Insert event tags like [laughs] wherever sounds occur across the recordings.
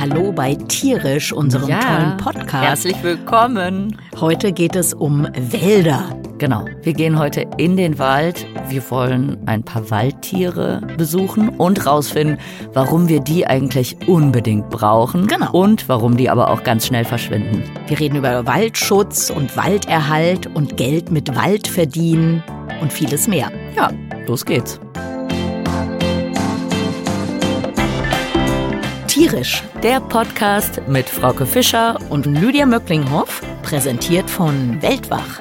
Hallo bei Tierisch, unserem Ja. tollen Podcast. Herzlich willkommen. Heute geht es um Wälder. Genau, wir gehen heute in den Wald. Wir wollen ein paar Waldtiere besuchen und rausfinden, warum wir die eigentlich unbedingt brauchen. Genau. Und warum die aber auch ganz schnell verschwinden. Wir reden über Waldschutz und Walderhalt und Geld mit Wald verdienen und vieles mehr. Ja, los geht's. Tierisch Der Podcast mit Frauke Fischer und Lydia Möcklinghoff, präsentiert von Weltwach.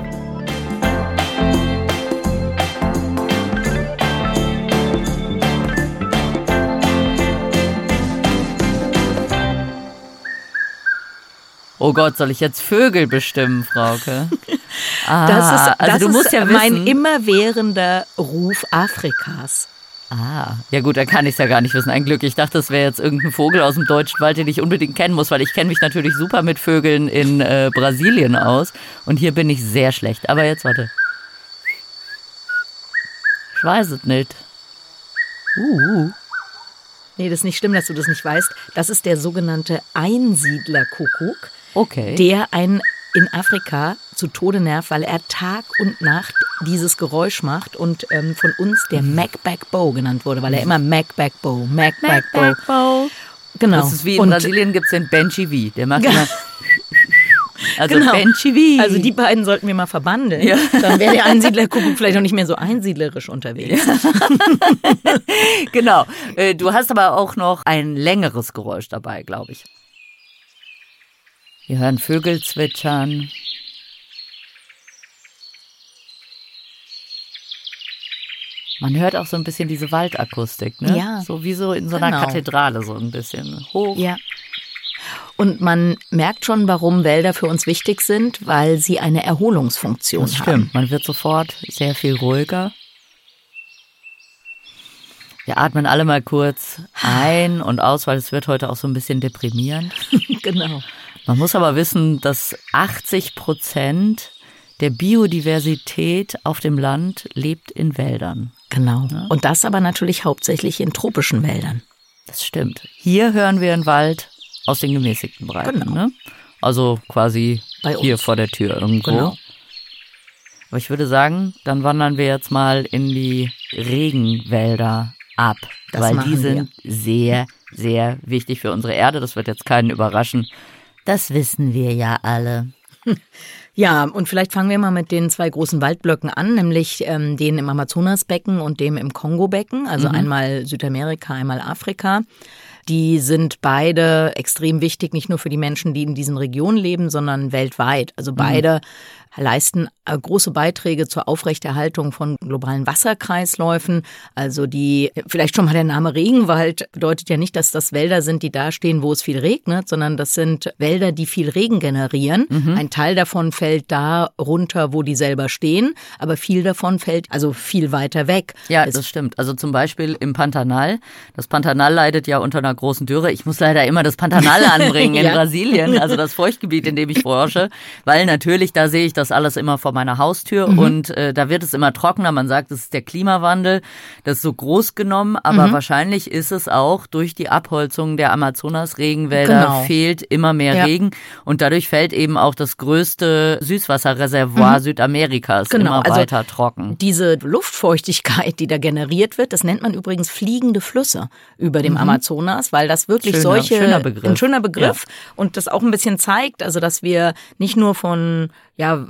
Oh Gott, soll ich jetzt Vögel bestimmen, Frauke? [laughs] Ah, Das ist, also das du musst ja mein wissen. immerwährender Ruf Afrikas. Ah, ja gut, da kann ich es ja gar nicht wissen. Ein Glück. Ich dachte, es wäre jetzt irgendein Vogel aus dem deutschen Wald, den ich unbedingt kennen muss, weil ich kenne mich natürlich super mit Vögeln in äh, Brasilien aus. Und hier bin ich sehr schlecht. Aber jetzt warte. Ich weiß es nicht. Uh, Nee, das ist nicht schlimm, dass du das nicht weißt. Das ist der sogenannte Einsiedlerkuckuck. okay. der einen in Afrika zu Tode nervt, weil er Tag und Nacht dieses Geräusch macht und ähm, von uns der Macback Bow genannt wurde, weil er immer Macback Bow, Macback Bow. Genau. Das ist wie in und, Brasilien gibt es den Benchi V. Der macht Ja. immer. [laughs] Also Genau. Also die beiden sollten wir mal verbandeln. Ja. Dann wäre der Einsiedlerkuckuck vielleicht auch nicht mehr so einsiedlerisch unterwegs. [laughs] genau. Äh, Du hast aber auch noch ein längeres Geräusch dabei, glaube ich. Wir hören Vögel zwitschern. Man hört auch so ein bisschen diese Waldakustik, ne? Ja. So wie so in so einer Genau. Kathedrale, so ein bisschen hoch. Ja. Und man merkt schon, warum Wälder für uns wichtig sind, weil sie eine Erholungsfunktion Das haben. stimmt. Man wird sofort sehr viel ruhiger. Wir atmen alle mal kurz ein und aus, weil es wird heute auch so ein bisschen deprimierend. [laughs] genau. Man muss aber wissen, dass 80 Prozent der Biodiversität auf dem Land lebt in Wäldern. Genau. Und das aber natürlich hauptsächlich in tropischen Wäldern. Das stimmt. Hier hören wir einen Wald aus den gemäßigten Breiten. Genau. Ne? Also quasi hier vor der Tür irgendwo. Genau. Aber ich würde sagen, dann wandern wir jetzt mal in die Regenwälder ab, Das weil die sind sehr, sehr wichtig für unsere Erde. Das wird jetzt keinen überraschen. Das wissen wir ja alle. [laughs] Ja, und vielleicht fangen wir mal mit den zwei großen Waldblöcken an, nämlich ähm, den im Amazonasbecken und dem im Kongobecken, also einmal Südamerika, einmal Afrika. Die sind beide extrem wichtig, nicht nur für die Menschen, die in diesen Regionen leben, sondern weltweit. Also beide leisten äh, große Beiträge zur Aufrechterhaltung von globalen Wasserkreisläufen. Also die, vielleicht schon mal der Name Regenwald bedeutet ja nicht, dass das Wälder sind, die da stehen, wo es viel regnet, sondern das sind Wälder, die viel Regen generieren. Ein Teil davon fällt da runter, wo die selber stehen, aber viel davon fällt also viel weiter weg. Ja, Es- das stimmt. Also zum Beispiel im Pantanal. Das Pantanal leidet ja unter einer großen Dürre. Ich muss leider immer das Pantanal [laughs] anbringen in Ja. Brasilien, also das Feuchtgebiet, in dem ich [laughs] forsche, weil natürlich da sehe ich das alles immer vor meiner Haustür Mhm. und äh, da wird es immer trockener. Man sagt, es ist der Klimawandel, das ist so groß genommen, aber Mhm. wahrscheinlich ist es auch durch die Abholzung der Amazonas-Regenwälder Genau. fehlt immer mehr Ja. Regen und dadurch fällt eben auch das größte Süßwasserreservoir Südamerikas Mhm. Genau, immer also weiter trocken. Diese Luftfeuchtigkeit, die da generiert wird, das nennt man übrigens fliegende Flüsse über dem Amazonas, weil das wirklich Schöner- solche schöner Begriff. ein schöner Begriff und das auch ein bisschen zeigt, also dass wir nicht nur von ja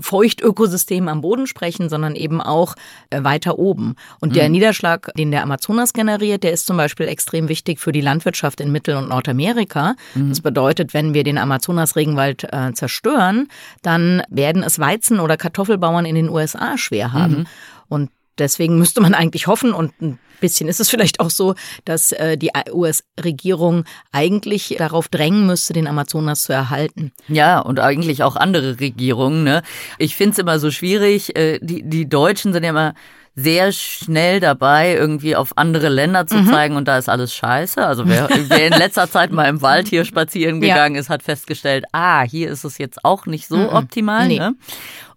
Feuchtökosystemen am Boden sprechen, sondern eben auch äh, weiter oben. Und der Niederschlag, den der Amazonas generiert, der ist zum Beispiel extrem wichtig für die Landwirtschaft in Mittel- und Nordamerika. Das bedeutet, wenn wir den Amazonas-Regenwald äh, zerstören, dann werden es Weizen- oder Kartoffelbauern in den USA schwer haben. Und deswegen müsste man eigentlich hoffen und ein bisschen ist es vielleicht auch so, dass äh, die US-Regierung eigentlich darauf drängen müsste, den Amazonas zu erhalten. Ja, und eigentlich auch andere Regierungen. Ne? Ich find's immer so schwierig. äh, Die, die Deutschen sind ja immer sehr schnell dabei, irgendwie auf andere Länder Mhm. zu zeigen und da ist alles scheiße. Also wer, [laughs] wer in letzter Zeit mal im Wald hier spazieren Ja. gegangen ist, hat festgestellt, ah, hier ist es jetzt auch nicht so optimal. Nee. Ne?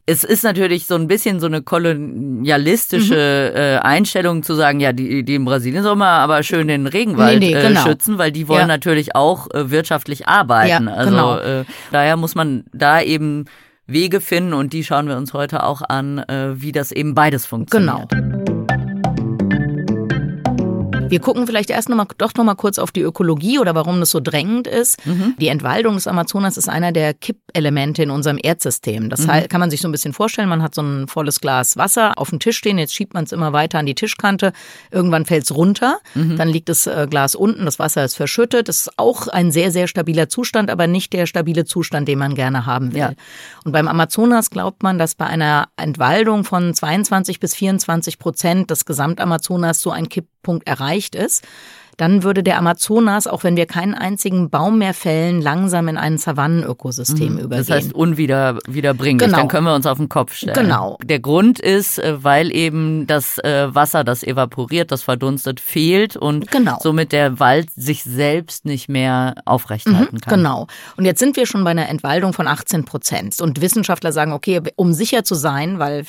Es ist natürlich so ein bisschen so eine kolonialistische mhm. äh, Einstellung zu sagen, ja, die, die in Brasilien soll man aber schön den Regenwald nee, nee, genau. äh, schützen, weil die wollen ja. natürlich auch äh, wirtschaftlich arbeiten. Ja, also genau. äh, daher muss man da eben Wege finden und die schauen wir uns heute auch an, äh, wie das eben beides funktioniert. Genau. Wir gucken vielleicht erst noch mal, doch noch mal kurz auf die Ökologie oder warum das so drängend ist. Mhm. Die Entwaldung des Amazonas ist einer der Kippelemente in unserem Erdsystem. Das mhm. kann man sich so ein bisschen vorstellen. Man hat so ein volles Glas Wasser auf dem Tisch stehen. Jetzt schiebt man es immer weiter an die Tischkante. Irgendwann fällt es runter. Mhm. Dann liegt das äh, Glas unten. Das Wasser ist verschüttet. Das ist auch ein sehr, sehr stabiler Zustand, aber nicht der stabile Zustand, den man gerne haben will. Ja. Und beim Amazonas glaubt man, dass bei einer Entwaldung von 22 bis 24 Prozent des Gesamtamazonas so ein Kipppunkt erreicht erreicht ist dann würde der Amazonas, auch wenn wir keinen einzigen Baum mehr fällen, langsam in ein Savannenökosystem mhm. übergehen. Das heißt unwiederbringlich. Genau. Dann können wir uns auf den Kopf stellen. Genau. Der Grund ist, äh, weil eben das äh, Wasser, das evaporiert, das verdunstet, fehlt und genau. somit der Wald sich selbst nicht mehr aufrechthalten mhm, kann. Genau. Und jetzt sind wir schon bei einer Entwaldung von 18 Prozent. Und Wissenschaftler sagen, okay, um sicher zu sein, weil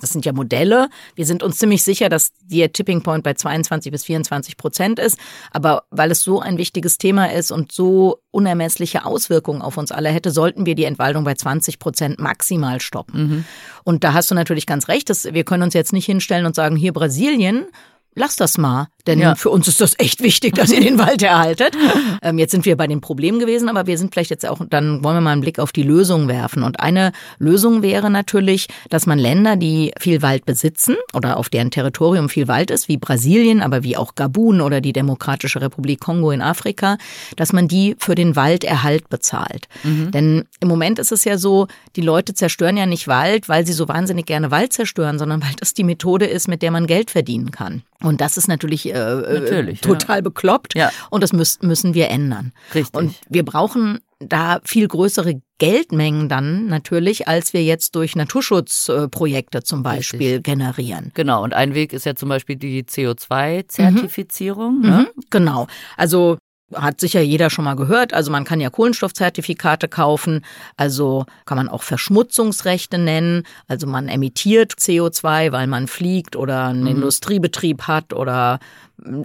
das sind ja Modelle, wir sind uns ziemlich sicher, dass der Tipping Point bei 22 bis 24 Prozent ist. Aber weil es so ein wichtiges Thema ist und so unermessliche Auswirkungen auf uns alle hätte, sollten wir die Entwaldung bei 20 Prozent maximal stoppen. Mhm. Und da hast du natürlich ganz recht, dass wir können uns jetzt nicht hinstellen und sagen, hier Brasilien, lass das mal. Denn ja. für uns ist das echt wichtig, dass ihr den Wald erhaltet. [laughs] Ähm, jetzt sind wir bei den Problemen gewesen, aber wir sind vielleicht jetzt auch, dann wollen wir mal einen Blick auf die Lösung werfen. Und eine Lösung wäre natürlich, dass man Länder, die viel Wald besitzen oder auf deren Territorium viel Wald ist, wie Brasilien, aber wie auch Gabun oder die Demokratische Republik Kongo in Afrika, dass man die für den Walderhalt bezahlt. Mhm. Denn im Moment ist es ja so, die Leute zerstören ja nicht Wald, weil sie so wahnsinnig gerne Wald zerstören, sondern weil das die Methode ist, mit der man Geld verdienen kann. Und das ist natürlich äh, Natürlich, total ja. bekloppt. Ja. Und das müssen, müssen wir ändern. Richtig. Und wir brauchen da viel größere Geldmengen dann natürlich, als wir jetzt durch Naturschutzprojekte zum Beispiel Richtig. generieren. Genau, und ein Weg ist ja zum Beispiel die CO2-Zertifizierung. Mhm. Ne? Mhm. Genau, also hat sicher jeder schon mal gehört. Also man kann ja Kohlenstoffzertifikate kaufen, also kann man auch Verschmutzungsrechte nennen. Also man emittiert CO2, weil man fliegt oder einen mhm. Industriebetrieb hat oder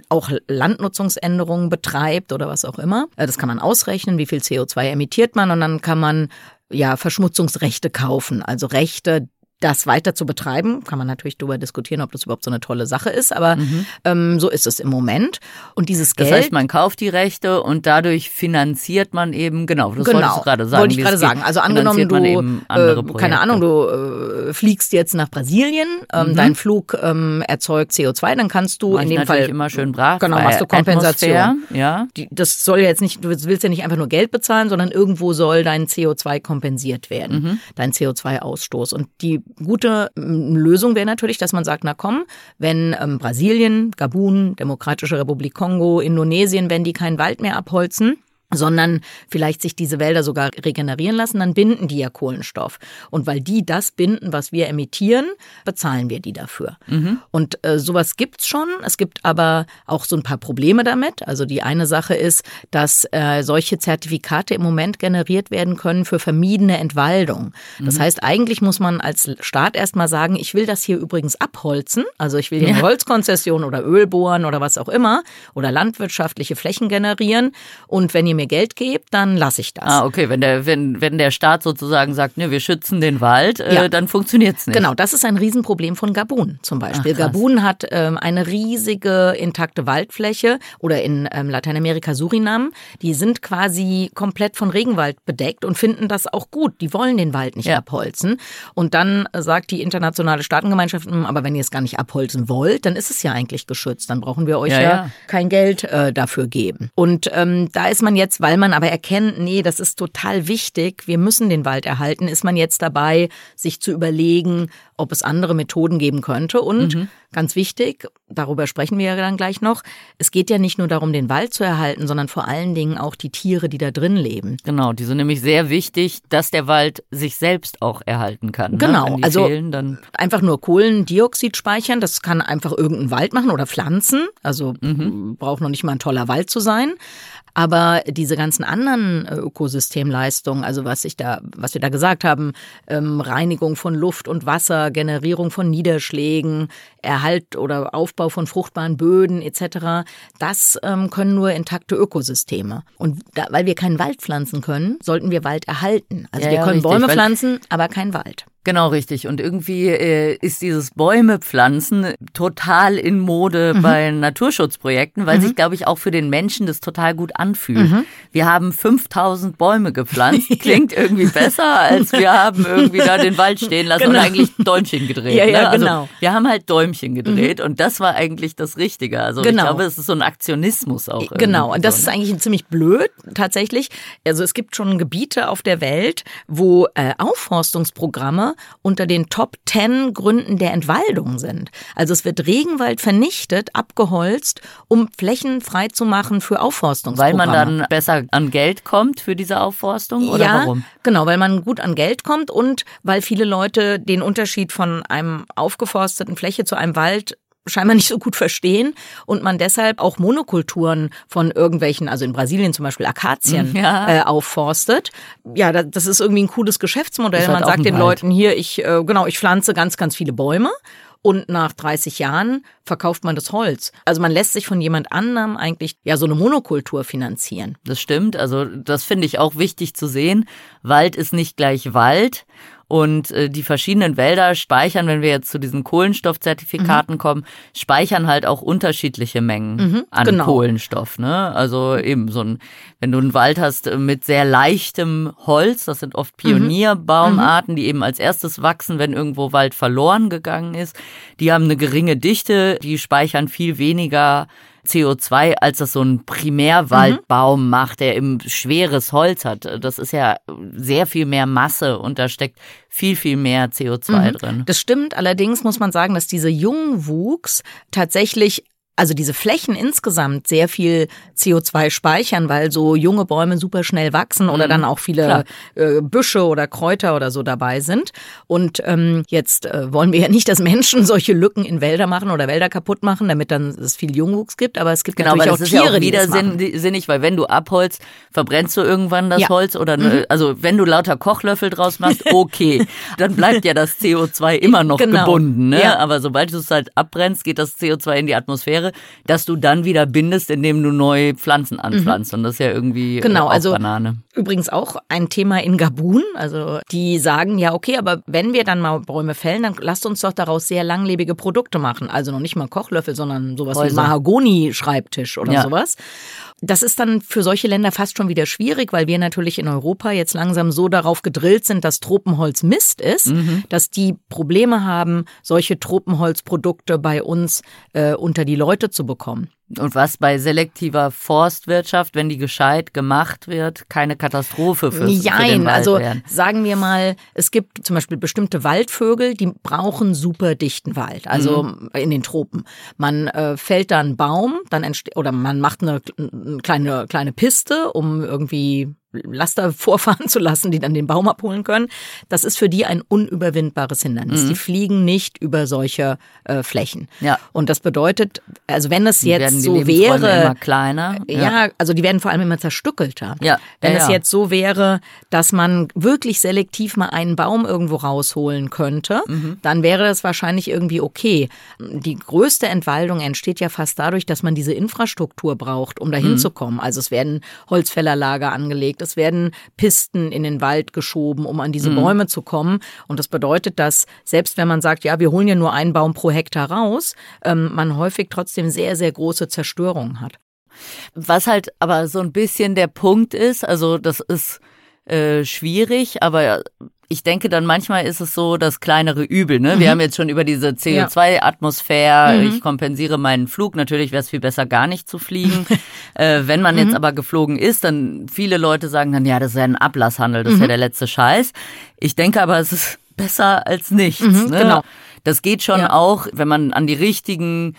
auch Landnutzungsänderungen betreibt oder was auch immer. Äh, das kann man ausrechnen, wie viel CO2 emittiert man und dann kann man ja Verschmutzungsrechte kaufen, also Rechte, das weiter zu betreiben. Kann man natürlich darüber diskutieren, ob das überhaupt so eine tolle Sache ist, aber mhm. ähm, so ist es im Moment. Und dieses Geld. Das heißt, man kauft die Rechte und dadurch finanziert man eben, genau, das genau, du gerade sagen. Wollte ich gerade sagen. Also angenommen, du, äh, keine Ahnung, du äh, fliegst jetzt nach Brasilien, ähm, mhm. dein Flug ähm, erzeugt CO2, dann kannst du Mach in dem Fall immer schön brav. Genau, machst du Kompensation. Ja. Die, das soll ja jetzt nicht, du willst ja nicht einfach nur Geld bezahlen, sondern irgendwo soll dein CO2 kompensiert werden, mhm. dein CO2-Ausstoß. Und die gute Lösung wäre natürlich, dass man sagt, na komm, wenn ähm, Brasilien, Gabun, Demokratische Republik Kongo, Indonesien, wenn die keinen Wald mehr abholzen, sondern vielleicht sich diese Wälder sogar regenerieren lassen, dann binden die ja Kohlenstoff. Und weil die das binden, was wir emittieren, bezahlen wir die dafür. Mhm. Und äh, sowas gibt's schon. Es gibt aber auch so ein paar Probleme damit. Also die eine Sache ist, dass äh, solche Zertifikate im Moment generiert werden können für vermiedene Entwaldung. Das mhm. heißt, eigentlich muss man als Staat erstmal sagen, ich will das hier übrigens abholzen. Also ich will hier eine Holzkonzession oder Öl bohren oder was auch immer oder landwirtschaftliche Flächen generieren. Und wenn ihr mir Geld gebt, dann lasse ich das. Ah, okay. Wenn der, wenn, wenn der Staat sozusagen sagt, ne, wir schützen den Wald, äh, ja. dann funktioniert es nicht. Genau, das ist ein Riesenproblem von Gabun zum Beispiel. Ach, Gabun hat ähm, eine riesige intakte Waldfläche oder in ähm, Lateinamerika Surinam. Die sind quasi komplett von Regenwald bedeckt und finden das auch gut. Die wollen den Wald nicht ja. abholzen. Und dann sagt die internationale Staatengemeinschaft, hm, aber wenn ihr es gar nicht abholzen wollt, dann ist es ja eigentlich geschützt. Dann brauchen wir euch ja, ja kein Geld äh, dafür geben. Und ähm, da ist man jetzt jetzt, weil man aber erkennt, nee, das ist total wichtig, wir müssen den Wald erhalten, ist man jetzt dabei, sich zu überlegen, ob es andere Methoden geben könnte. Und mhm. ganz wichtig, darüber sprechen wir ja dann gleich noch, es geht ja nicht nur darum, den Wald zu erhalten, sondern vor allen Dingen auch die Tiere, die da drin leben. Genau, die sind nämlich sehr wichtig, dass der Wald sich selbst auch erhalten kann. Ne? Genau, ne? also fehlen, einfach nur Kohlendioxid speichern, das kann einfach irgendein Wald machen oder Pflanzen. Also mhm. braucht noch nicht mal ein toller Wald zu sein. Aber diese ganzen anderen äh, Ökosystemleistungen, also was ich da, was wir da gesagt haben, ähm, Reinigung von Luft und Wasser, Generierung von Niederschlägen, Erhalt oder Aufbau von fruchtbaren Böden etc., das ähm, können nur intakte Ökosysteme. Und da, weil wir keinen Wald pflanzen können, sollten wir Wald erhalten. Also Ja, wir ja, können richtig, Bäume pflanzen, aber kein Wald. Genau, richtig. Und irgendwie äh, ist dieses Bäume pflanzen total in Mode Mhm. bei Naturschutzprojekten, weil sich, glaube ich, auch für den Menschen das total gut anfühlt. Mhm. Wir haben 5000 Bäume gepflanzt. [laughs] Klingt irgendwie besser, als wir haben irgendwie da den Wald stehen lassen und Genau. eigentlich ein Däumchen gedreht. Ja, ja, ne? also genau. Wir haben halt Däumchen gedreht und das war eigentlich das Richtige. Also Genau. ich glaube, es ist so ein Aktionismus auch. Genau, und das so, ist ne? eigentlich ziemlich blöd tatsächlich. Also es gibt schon Gebiete auf der Welt, wo äh, Aufforstungsprogramme unter den Top 10 Gründen der Entwaldung sind. Also es wird Regenwald vernichtet, abgeholzt, um Flächen freizumachen für Weil Aufforstungsprogramme. man dann besser an Geld kommt für diese Aufforstung oder ja, warum? genau, weil man gut an Geld kommt und weil viele Leute den Unterschied von einem aufgeforsteten Fläche zu einem Wald scheinbar nicht so gut verstehen und man deshalb auch Monokulturen von irgendwelchen, also in Brasilien zum Beispiel Akazien, Ja. äh, aufforstet. Ja, da- das ist irgendwie ein cooles Geschäftsmodell. Halt man sagt den Wald. Leuten hier, ich, äh, genau, ich pflanze ganz, ganz viele Bäume. Und nach 30 Jahren verkauft man das Holz. Also man lässt sich von jemand anderem eigentlich ja so eine Monokultur finanzieren. Das stimmt. Also das finde ich auch wichtig zu sehen. Wald ist nicht gleich Wald. Und äh, die verschiedenen Wälder speichern, wenn wir jetzt zu diesen Kohlenstoffzertifikaten kommen, speichern halt auch unterschiedliche Mengen an genau. Kohlenstoff. Ne? Also eben so ein, wenn du einen Wald hast äh, mit sehr leichtem Holz, das sind oft Pionierbaumarten, die eben als erstes wachsen, wenn irgendwo Wald verloren gegangen ist. Die haben eine geringe Dichte, die speichern viel weniger CO2, als das so ein Primärwaldbaum macht, der eben schweres Holz hat. Das ist ja sehr viel mehr Masse und da steckt viel, viel mehr CO2 drin. Das stimmt. Allerdings muss man sagen, dass diese Jungwuchs tatsächlich also diese Flächen insgesamt sehr viel CO2 speichern, weil so junge Bäume super schnell wachsen oder dann auch viele äh, Büsche oder Kräuter oder so dabei sind. Und ähm, jetzt äh, wollen wir ja nicht, dass Menschen [laughs] solche Lücken in Wälder machen oder Wälder kaputt machen, damit dann es viel Jungwuchs gibt. Aber es gibt Genau, natürlich das auch ist ja Tiere, auch widersinnig, weil wenn du abholst, verbrennst du irgendwann das Ja. Mhm. Holz oder ne, also wenn du lauter Kochlöffel draus machst, [laughs] okay, dann bleibt ja das CO2 immer noch Genau. gebunden, ne? Ja. Aber sobald du es halt abbrennst, geht das CO2 in die Atmosphäre, dass du dann wieder bindest, indem du neue Pflanzen anpflanzt und das ist ja irgendwie Mhm. Genau, auch also Banane. Übrigens auch ein Thema in Gabun. Also die sagen ja, okay, aber wenn wir dann mal Bäume fällen, dann lasst uns doch daraus sehr langlebige Produkte machen. Also noch nicht mal Kochlöffel, sondern sowas wie Häuser. Mahagoni-Schreibtisch oder Ja. sowas. Das ist dann für solche Länder fast schon wieder schwierig, weil wir natürlich in Europa jetzt langsam so darauf gedrillt sind, dass Tropenholz Mist ist, Mhm. dass die Probleme haben, solche Tropenholzprodukte bei uns äh, unter die Leute zu bekommen. Und was bei selektiver Forstwirtschaft, wenn die gescheit gemacht wird, keine Katastrophe fürs, für den Wald also wären. sagen wir mal, es gibt zum Beispiel bestimmte Waldvögel, die brauchen super dichten Wald, also Mhm. in den Tropen. Man äh, fällt da einen Baum, dann entsteht oder man macht eine, eine kleine kleine Piste, um irgendwie Laster [laughs] vorfahren zu lassen, die dann den Baum abholen können. Das ist für die ein unüberwindbares Hindernis. Die fliegen nicht über solche äh, Flächen. Mhm. Ja. Und das bedeutet, also wenn es Die jetzt so wäre, immer kleiner. ja. also die werden vor allem immer zerstückelter. Ja, Wenn ja, es ja. jetzt so wäre, dass man wirklich selektiv mal einen Baum irgendwo rausholen könnte, Mhm. dann wäre das wahrscheinlich irgendwie okay. Die größte Entwaldung entsteht ja fast dadurch, dass man diese Infrastruktur braucht, um dahin Mhm. zu kommen. Also es werden Holzfällerlager angelegt, es werden Pisten in den Wald geschoben, um an Mhm. diese Bäume zu kommen. Und das bedeutet, dass selbst wenn man sagt, ja, wir holen ja nur einen Baum pro Hektar raus, ähm, man häufig trotzdem sehr, sehr große Zerstörungen hat. Was halt aber so ein bisschen der Punkt ist, also das ist äh, schwierig, aber ich denke dann manchmal ist es so das kleinere Übel. Ne? Mhm. Wir haben jetzt schon über diese CO2-Atmosphäre, ich kompensiere meinen Flug. Natürlich wäre es viel besser, gar nicht zu fliegen. [laughs] äh, wenn man Mhm. jetzt aber geflogen ist, dann viele Leute sagen dann, ja, das ist ja ein Ablasshandel, das ist ja Mhm. der letzte Scheiß. Ich denke aber, es ist besser als nichts. Mhm, ne? genau. Das geht schon Ja. auch, wenn man an die richtigen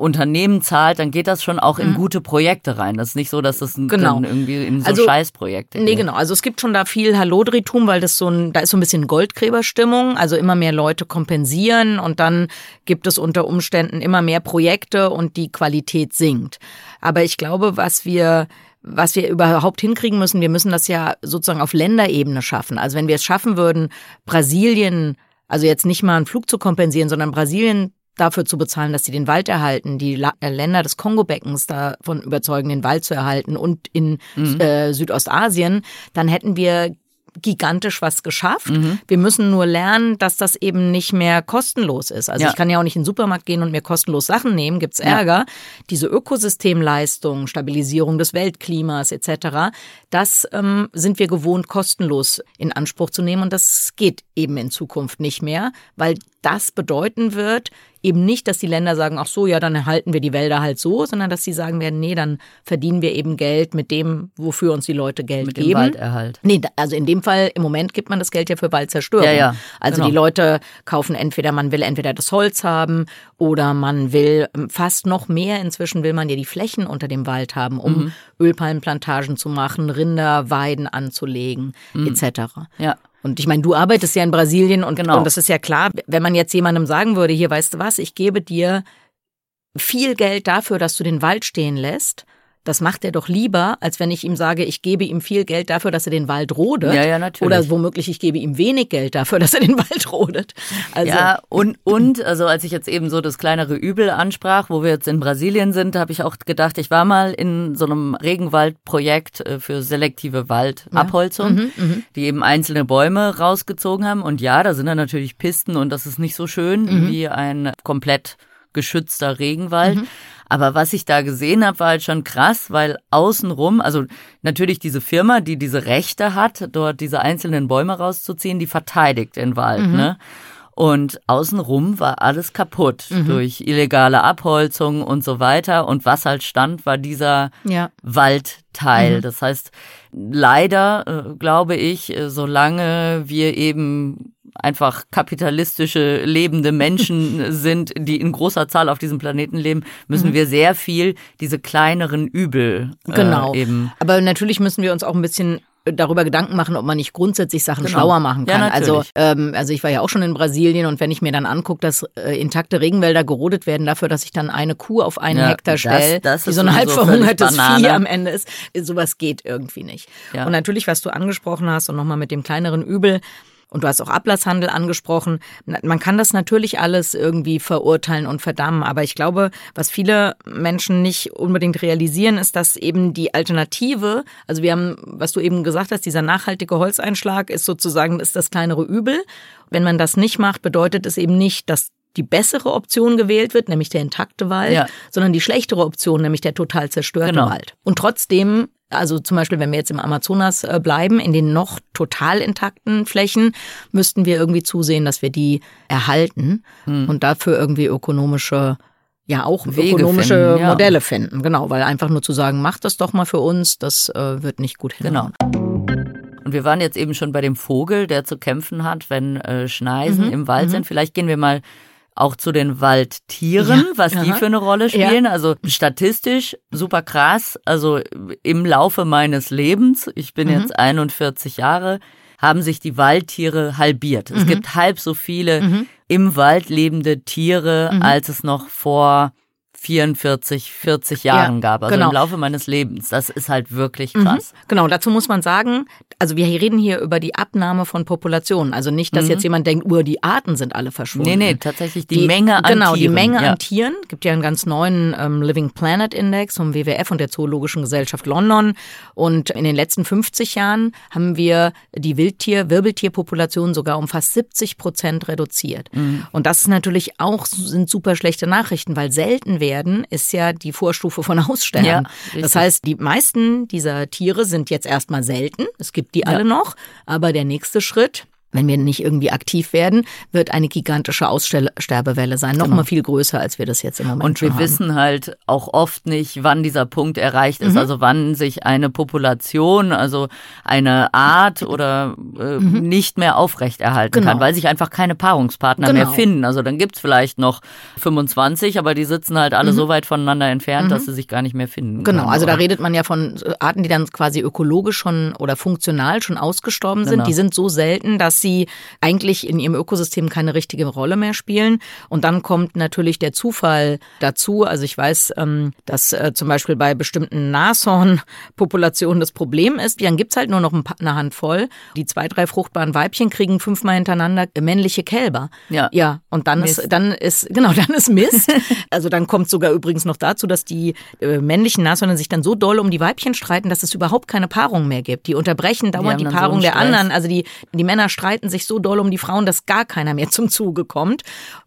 Unternehmen zahlt, dann geht das schon auch in mhm. gute Projekte rein. Das ist nicht so, dass das genau. irgendwie in so also, Scheißprojekte Nee, genau. Also es gibt schon da viel Hallodritum, weil das so ein, da ist so ein bisschen Goldgräberstimmung. Also immer mehr Leute kompensieren und dann gibt es unter Umständen immer mehr Projekte und die Qualität sinkt. Aber ich glaube, was wir was wir überhaupt hinkriegen müssen, wir müssen das ja sozusagen auf Länderebene schaffen. Also wenn wir es schaffen würden, Brasilien, also jetzt nicht mal einen Flug zu kompensieren, sondern Brasilien dafür zu bezahlen, dass sie den Wald erhalten, die äh, Länder des Kongo-Beckens davon überzeugen, den Wald zu erhalten und in mhm. äh, Südostasien, dann hätten wir gigantisch was geschafft. Mhm. Wir müssen nur lernen, dass das eben nicht mehr kostenlos ist. Also ja. ich kann ja auch nicht in den Supermarkt gehen und mir kostenlos Sachen nehmen, gibt's Ärger. Ja. Diese Ökosystemleistung, Stabilisierung des Weltklimas etc., das ähm, sind wir gewohnt, kostenlos in Anspruch zu nehmen und das geht eben in Zukunft nicht mehr, weil das bedeuten wird, eben nicht, dass die Länder sagen, ach so, ja, dann erhalten wir die Wälder halt so, sondern dass sie sagen werden, nee, dann verdienen wir eben Geld mit dem, wofür uns die Leute Geld mit geben. Dem Walderhalt. Nee, also in dem Fall, im Moment gibt man das Geld ja für Waldzerstörung. Ja, ja, also genau. die Leute kaufen entweder, man will entweder das Holz haben oder man will ähm, fast noch mehr, inzwischen will man ja die Flächen unter dem Wald haben, um mhm. Ölpalmenplantagen zu machen, Rinder, Weiden anzulegen, mhm. etc. Ja. Und ich meine, du arbeitest ja in Brasilien und, genau. und das ist ja klar, wenn man jetzt jemandem sagen würde, hier weißt du was, ich gebe dir viel Geld dafür, dass du den Wald stehen lässt, das macht er doch lieber, als wenn ich ihm sage, ich gebe ihm viel Geld dafür, dass er den Wald rodet. Ja, ja, natürlich. Oder womöglich, ich gebe ihm wenig Geld dafür, dass er den [laughs] Wald rodet. Also, ja, und, und, also als ich jetzt eben so das kleinere Übel ansprach, wo wir jetzt in Brasilien sind, habe ich auch gedacht, ich war mal in so einem Regenwaldprojekt äh, für selektive Waldabholzung, ja. mhm, mhm, die eben einzelne Bäume rausgezogen haben. Und ja, da sind dann natürlich Pisten und das ist nicht so schön mhm. wie ein komplett geschützter Regenwald. Mhm. Aber was ich da gesehen habe, war halt schon krass, weil außenrum, also natürlich diese Firma, die diese Rechte hat, dort diese einzelnen Bäume rauszuziehen, die verteidigt den Wald, mhm. ne? Und außenrum war alles kaputt mhm. durch illegale Abholzung und so weiter. Und was halt stand, war dieser ja. Waldteil. Mhm. Das heißt, leider, äh, glaube ich, äh, solange wir eben einfach kapitalistische lebende Menschen [laughs] sind, die in großer Zahl auf diesem Planeten leben, müssen mhm. wir sehr viel diese kleineren Übel äh, genau. eben. Aber natürlich müssen wir uns auch ein bisschen darüber Gedanken machen, ob man nicht grundsätzlich Sachen genau. schlauer machen kann. Ja, also, ähm, also ich war ja auch schon in Brasilien und wenn ich mir dann angucke, dass äh, intakte Regenwälder gerodet werden dafür, dass ich dann eine Kuh auf einen ja, Hektar stelle, die so ein halb verhungertes Vieh am Ende ist, sowas geht irgendwie nicht. Ja. Und natürlich, was du angesprochen hast und nochmal mit dem kleineren Übel, und du hast auch Ablasshandel angesprochen. Man kann das natürlich alles irgendwie verurteilen und verdammen, aber ich glaube, was viele Menschen nicht unbedingt realisieren, ist, dass eben die Alternative, also wir haben, was du eben gesagt hast, dieser nachhaltige Holzeinschlag ist sozusagen ist das kleinere Übel. Wenn man das nicht macht, bedeutet es eben nicht, dass die bessere Option gewählt wird, nämlich der intakte Wald, ja. sondern die schlechtere Option, nämlich der total zerstörte genau. Wald. Und trotzdem also zum Beispiel, wenn wir jetzt im Amazonas äh, bleiben, in den noch total intakten Flächen, müssten wir irgendwie zusehen, dass wir die erhalten hm. und dafür irgendwie ökonomische ja auch Wege ökonomische finden, ja. Modelle finden. Genau, weil einfach nur zu sagen, macht das doch mal für uns, das äh, wird nicht gut hinhauen. Genau. Und wir waren jetzt eben schon bei dem Vogel, der zu kämpfen hat, wenn äh, Schneisen mhm. im Wald mhm. sind. Vielleicht gehen wir mal auch zu den Waldtieren, ja, was aha. die für eine Rolle spielen. Ja. Also statistisch super krass. Also im Laufe meines Lebens, ich bin mhm. jetzt 41 Jahre, haben sich die Waldtiere halbiert. Es mhm. gibt halb so viele mhm. im Wald lebende Tiere, mhm. als es noch vor 44, 40 Jahren ja, gab, also genau. im Laufe meines Lebens. Das ist halt wirklich mhm. krass. Mhm. Genau, dazu muss man sagen, also wir reden hier über die Abnahme von Populationen. Also nicht, dass mhm. jetzt jemand denkt, oh, die Arten sind alle verschwunden. Nee, nee, tatsächlich die, die Menge an genau, Tieren. Genau, die Menge ja. an Tieren. Gibt ja einen ganz neuen ähm, Living Planet Index vom WWF und der Zoologischen Gesellschaft London. Und in den letzten 50 Jahren haben wir die Wildtier-, Wirbeltierpopulation sogar um fast 70 Prozent reduziert. Mhm. Und das ist natürlich auch, sind super schlechte Nachrichten, weil selten werden werden, ist ja die Vorstufe von Aussterben. Ja, das heißt, die meisten dieser Tiere sind jetzt erstmal selten. Es gibt die alle noch. Aber der nächste Schritt wenn wir nicht irgendwie aktiv werden, wird eine gigantische Aussterbewelle sein. Noch genau. mal viel größer, als wir das jetzt im Moment Und wir haben. wissen halt auch oft nicht, wann dieser Punkt erreicht ist. Mhm. Also wann sich eine Population, also eine Art oder äh, mhm. nicht mehr aufrechterhalten genau. kann, weil sich einfach keine Paarungspartner genau. mehr finden. Also dann gibt's vielleicht noch 25, aber die sitzen halt alle mhm. so weit voneinander entfernt, mhm. dass sie sich gar nicht mehr finden. Genau, können, also da redet man ja von Arten, die dann quasi ökologisch schon oder funktional schon ausgestorben sind. Genau. Die sind so selten, dass sie eigentlich in ihrem Ökosystem keine richtige Rolle mehr spielen. Und dann kommt natürlich der Zufall dazu. Also ich weiß, ähm, dass äh, zum Beispiel bei bestimmten Nashornpopulationen das Problem ist, dann gibt's halt nur noch eine Handvoll. Die zwei, drei fruchtbaren Weibchen kriegen fünfmal hintereinander männliche Kälber. Ja. Ja. Und dann Mist. ist, dann ist, genau, dann ist Mist. [laughs] also dann kommt sogar übrigens noch dazu, dass die äh, männlichen Nashörner sich dann so doll um die Weibchen streiten, dass es überhaupt keine Paarung mehr gibt. Die unterbrechen dauernd die, die Paarung so der anderen. Also die, die Männer streiten streiten sich so doll um die Frauen, dass gar keiner mehr zum Zuge kommt.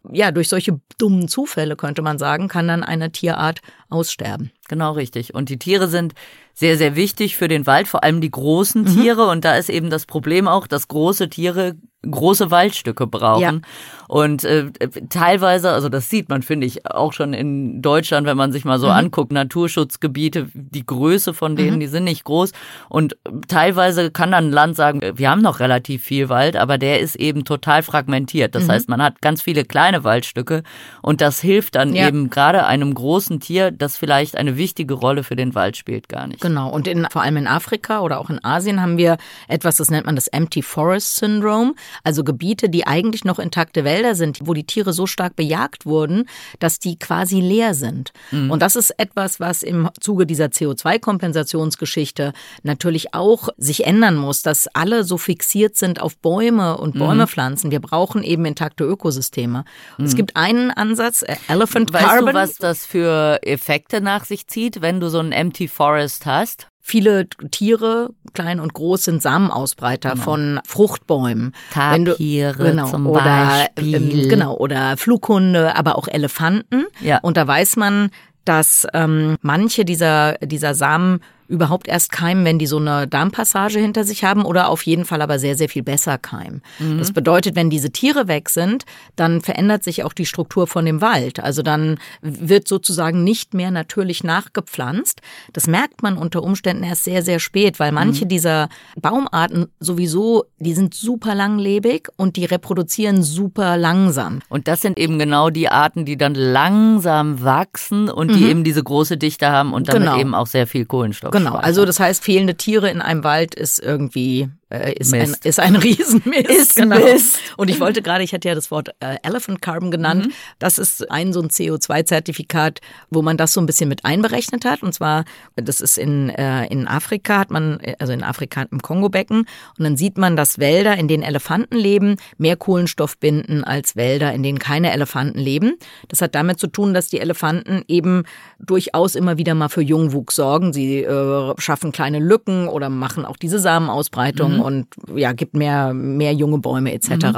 Ja, durch solche dummen Zufälle könnte man sagen, kann dann eine Tierart aussterben. Genau richtig. Und die Tiere sind sehr, sehr wichtig für den Wald, vor allem die großen mhm. Tiere. Mhm. Und da ist eben das Problem auch, dass große Tiere große Waldstücke brauchen. Ja. Und äh, teilweise, also das sieht man, finde ich, auch schon in Deutschland, wenn man sich mal so mhm. anguckt, Naturschutzgebiete, die Größe von denen, mhm. die sind nicht groß. Und teilweise kann dann ein Land sagen, wir haben noch relativ viel Wald, aber der ist eben total fragmentiert. Das mhm. heißt, man hat ganz viele kleine Waldstücke und das hilft dann ja. eben gerade einem großen Tier, das vielleicht eine wichtige Rolle für den Wald spielt, gar nicht. Genau. Und in, vor allem in Afrika oder auch in Asien haben wir etwas, das nennt man das Empty Forest Syndrome. Also Gebiete, die eigentlich noch intakte Wälder sind, wo die Tiere so stark bejagt wurden, dass die quasi leer sind. Mhm. Und das ist etwas, was im Zuge dieser CO2-Kompensationsgeschichte natürlich auch sich ändern muss, dass alle so fixiert sind auf Bäume und mhm. Bäume mhm. pflanzen. Wir brauchen eben intakte Ökosysteme. Mhm. Es gibt einen Ansatz, äh, Elephant weißt Carbon. Du, was das für Effekte nach sich zieht, wenn du so ein Empty Forest hast? Viele Tiere, klein und groß, sind Samenausbreiter genau. von Fruchtbäumen. Tapire du, genau, zum oder, Beispiel. Ähm, genau, oder Flughunde, aber auch Elefanten. Ja. Und da weiß man, dass ähm, manche dieser, dieser Samen überhaupt erst keimen, wenn die so eine Darmpassage hinter sich haben oder auf jeden Fall aber sehr, sehr viel besser keimen. Mhm. Das bedeutet, wenn diese Tiere weg sind, dann verändert sich auch die Struktur von dem Wald. Also dann wird sozusagen nicht mehr natürlich nachgepflanzt. Das merkt man unter Umständen erst sehr, sehr spät, weil manche mhm. dieser Baumarten sowieso, die sind super langlebig und die reproduzieren super langsam. Und das sind eben genau die Arten, die dann langsam wachsen und mhm. die eben diese große Dichte haben und damit genau. eben auch sehr viel Kohlenstoff. Genau, also das heißt, fehlende Tiere in einem Wald ist irgendwie äh, ist, ein, ist ein [laughs] Riesenmist. Ist genau. Mist. Und ich wollte gerade, ich hatte ja das Wort äh, Elephant Carbon genannt. Mhm. Das ist ein so ein CO2-Zertifikat, wo man das so ein bisschen mit einberechnet hat. Und zwar, das ist in, äh, in Afrika, hat man, also in Afrika im Kongo-Becken. Und dann sieht man, dass Wälder, in denen Elefanten leben, mehr Kohlenstoff binden als Wälder, in denen keine Elefanten leben. Das hat damit zu tun, dass die Elefanten eben durchaus immer wieder mal für Jungwuchs sorgen. Sie äh, schaffen kleine Lücken oder machen auch diese Samenausbreitung. Mhm und ja, gibt mehr, mehr junge Bäume etc. Mhm.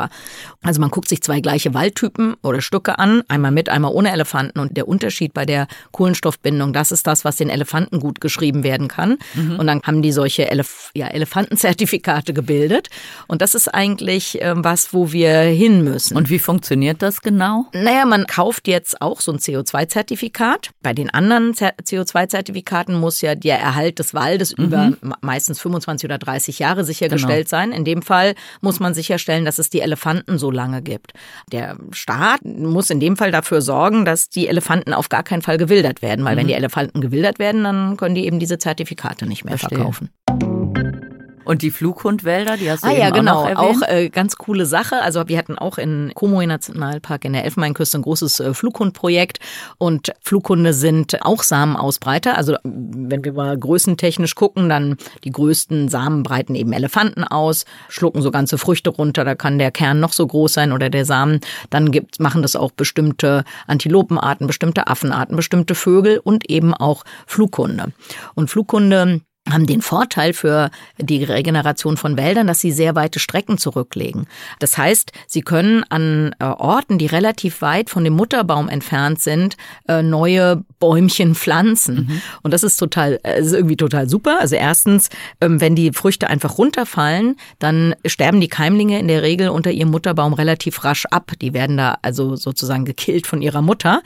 Also man guckt sich zwei gleiche Waldtypen oder Stücke an, einmal mit, einmal ohne Elefanten und der Unterschied bei der Kohlenstoffbindung, das ist das, was den Elefanten gut geschrieben werden kann. Mhm. Und dann haben die solche Elef ja, Elefantenzertifikate gebildet und das ist eigentlich äh, was, wo wir hin müssen. Und wie funktioniert das genau? Naja, man kauft jetzt auch so ein CO2-Zertifikat. Bei den anderen CO2-Zertifikaten muss ja der Erhalt des Waldes mhm. über meistens 25 oder 30 Jahre sichergestellt sichergestellt genau. sein. In dem Fall muss man sicherstellen, dass es die Elefanten so lange gibt. Der Staat muss in dem Fall dafür sorgen, dass die Elefanten auf gar keinen Fall gewildert werden, weil mhm. wenn die Elefanten gewildert werden, dann können die eben diese Zertifikate nicht mehr Verstehe. verkaufen. Und die Flughundwälder, die hast du ah, eben ja, genau. auch, auch äh, ganz coole Sache. Also wir hatten auch in Komoe Nationalpark in der Elfenbeinküste ein großes äh, Flughundprojekt und Flughunde sind auch Samenausbreiter. Also wenn wir mal größentechnisch gucken, dann die größten Samen breiten eben Elefanten aus, schlucken so ganze Früchte runter. Da kann der Kern noch so groß sein oder der Samen. Dann gibt, machen das auch bestimmte Antilopenarten, bestimmte Affenarten, bestimmte Vögel und eben auch Flughunde. Und Flughunde haben den Vorteil für die Regeneration von Wäldern, dass sie sehr weite Strecken zurücklegen. Das heißt, sie können an äh, Orten, die relativ weit von dem Mutterbaum entfernt sind, äh, neue Bäumchen pflanzen. Mhm. Und das ist total, äh, ist irgendwie total super. Also erstens, ähm, wenn die Früchte einfach runterfallen, dann sterben die Keimlinge in der Regel unter ihrem Mutterbaum relativ rasch ab. Die werden da also sozusagen gekillt von ihrer Mutter.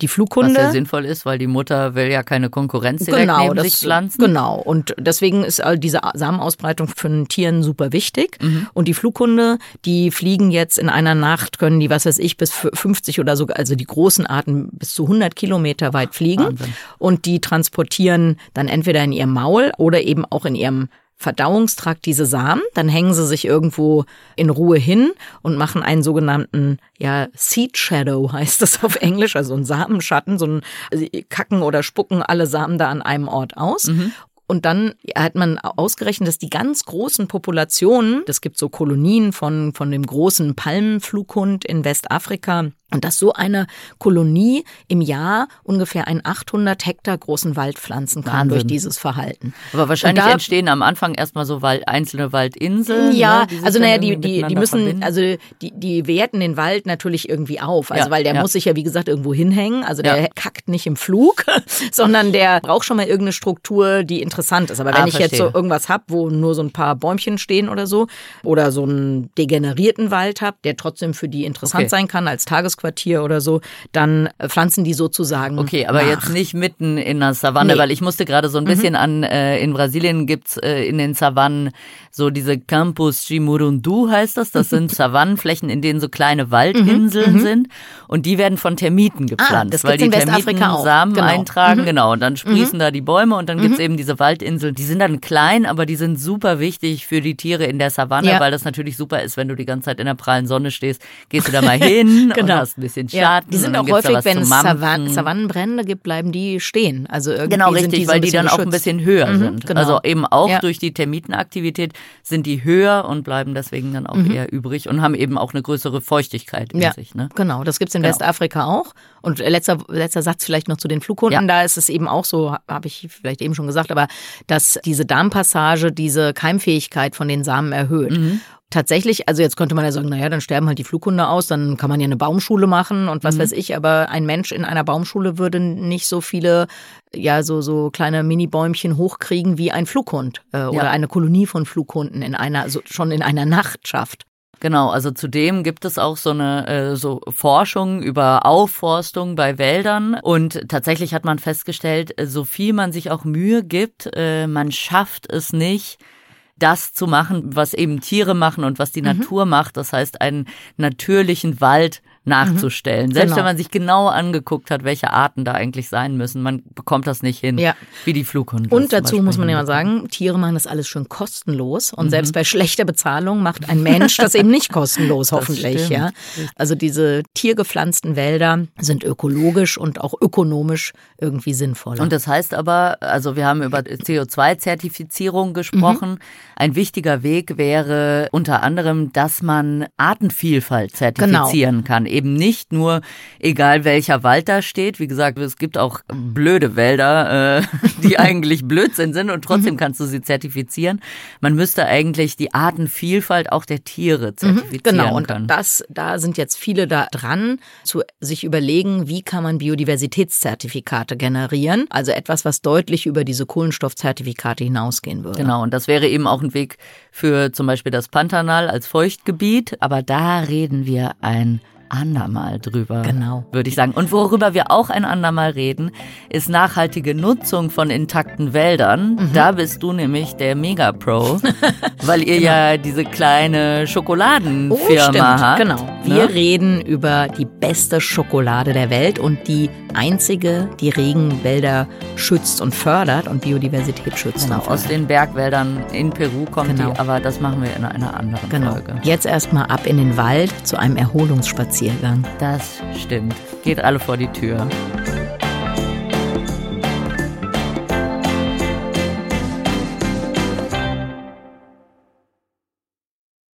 Die Flughunde. Was sehr sinnvoll ist, weil die Mutter will ja keine Konkurrenz direkt genau, neben das, sich pflanzen. Genau. Und und deswegen ist diese Samenausbreitung für Tieren super wichtig. Mhm. Und die Flughunde, die fliegen jetzt in einer Nacht, können die, was weiß ich, bis 50 oder sogar, also die großen Arten bis zu 100 Kilometer weit fliegen. Wahnsinn. Und die transportieren dann entweder in ihrem Maul oder eben auch in ihrem Verdauungstrakt diese Samen, dann hängen sie sich irgendwo in Ruhe hin und machen einen sogenannten ja Seed Shadow heißt das auf Englisch, also ein Samenschatten, so ein also kacken oder spucken alle Samen da an einem Ort aus mhm. Und dann hat man ausgerechnet, dass die ganz großen Populationen, das gibt so Kolonien von, von dem großen Palmenflughund in Westafrika, und dass so eine Kolonie im Jahr ungefähr einen 800 Hektar großen Wald pflanzen kann Wahnsinn. durch dieses Verhalten. Aber wahrscheinlich da, entstehen am Anfang erstmal so Wald, einzelne Waldinseln. Ja, ne, also naja, die, die, die müssen, verbinden. also die, die werten den Wald natürlich irgendwie auf. Also ja, weil der ja. muss sich ja, wie gesagt, irgendwo hinhängen. Also der ja. kackt nicht im Flug, [laughs] sondern der braucht schon mal irgendeine Struktur, die interessant ist. Aber wenn ah, ich verstehe. jetzt so irgendwas hab, wo nur so ein paar Bäumchen stehen oder so, oder so einen degenerierten Wald hab, der trotzdem für die interessant okay. sein kann als Tages Hausquartier oder so, dann pflanzen die sozusagen. Okay, aber nach. jetzt nicht mitten in der Savanne, nee. weil ich musste gerade so ein bisschen mhm. an, äh, in Brasilien gibt's äh, in den Savannen so diese Campus Chimurundu heißt das. Das sind [laughs] Savannenflächen, in denen so kleine Waldinseln mhm. mhm. sind und die werden von Termiten ah, gepflanzt, ah, weil die Termiten Samen genau. eintragen, mhm. genau, und dann sprießen mhm. da die Bäume und dann gibt's mhm. eben diese Waldinseln. Die sind dann klein, aber die sind super wichtig für die Tiere in der Savanne, ja. weil das natürlich super ist, wenn du die ganze Zeit in der prallen Sonne stehst, gehst du da mal hin [laughs] genau. und hast ein bisschen Schatten. Ja, die sind auch häufig, wenn es Savan Savannenbrände gibt, bleiben die stehen. Also irgendwie genau, richtig, weil die dann geschützt. auch ein bisschen höher sind. Genau. Also eben auch ja. durch die Termitenaktivität sind die höher und bleiben deswegen dann auch mhm. eher übrig und haben eben auch eine größere Feuchtigkeit in ja, sich. Ne? Genau, das gibt's in genau. Westafrika auch. Und letzter, letzter Satz vielleicht noch zu den Flughunden. Ja. Da ist es eben auch so, habe ich vielleicht eben schon gesagt, aber dass diese Darmpassage diese Keimfähigkeit von den Samen erhöht. Mhm tatsächlich, also jetzt könnte man ja sagen, naja, dann sterben halt die Flughunde aus, dann kann man ja eine Baumschule machen und was mhm. weiß ich, aber ein Mensch in einer Baumschule würde nicht so viele, ja, so, so kleine Mini-Bäumchen hochkriegen wie ein Flughund äh, ja. oder eine Kolonie von Flughunden in einer, so, schon in einer Nacht schafft. Genau, also zudem gibt es auch so eine äh, so Forschung über Aufforstung bei Wäldern und tatsächlich hat man festgestellt, so viel man sich auch Mühe gibt, äh, man schafft es nicht, das zu machen, was eben Tiere machen und was die mhm. Natur macht. Das heißt, einen natürlichen Wald nachzustellen. Mhm. Selbst genau. wenn man sich genau angeguckt hat, welche Arten da eigentlich sein müssen, man bekommt das nicht hin, ja. wie die Flughunde. Und dazu muss man ja mal sagen, Tiere machen das alles schon kostenlos und mhm. selbst bei schlechter Bezahlung macht ein Mensch das eben nicht kostenlos, [laughs] hoffentlich. Ja, also diese tiergepflanzten Wälder sind ökologisch und auch ökonomisch irgendwie sinnvoller. Und das heißt aber, also wir haben über CO2-Zertifizierung gesprochen. Mhm. Ein wichtiger Weg wäre unter anderem, dass man Artenvielfalt zertifizieren genau. kann eben nicht nur, egal welcher Wald da steht. Wie gesagt, es gibt auch blöde Wälder, äh, [laughs] die eigentlich Blödsinn sind und trotzdem mhm. kannst du sie zertifizieren. Man müsste eigentlich die Artenvielfalt auch der Tiere mhm, zertifizieren genau, und können. Das, da sind jetzt viele da dran, zu sich überlegen, wie kann man Biodiversitätszertifikate generieren. Also etwas, was deutlich über diese Kohlenstoffzertifikate hinausgehen würde. Genau, und das wäre eben auch ein Weg für zum Beispiel das Pantanal als Feuchtgebiet. Aber da reden wir ein andermal drüber. Genau. Würde ich sagen. Und worüber wir auch ein andermal reden, ist nachhaltige Nutzung von intakten Wäldern. Mhm. Da bist du nämlich der Mega-Pro, [laughs] weil ihr genau. ja diese kleine Schokoladenfirma oh, habt. Genau. Ne? Wir ne? reden über die beste Schokolade der Welt und die einzige, die Regenwälder schützt und fördert und Biodiversität schützt. Genau, aus den Bergwäldern in Peru kommt genau. die, aber das machen wir in einer anderen genau. Folge. Jetzt erstmal ab in den Wald zu einem Erholungsspaziergang. Das stimmt. Geht alle vor die Tür.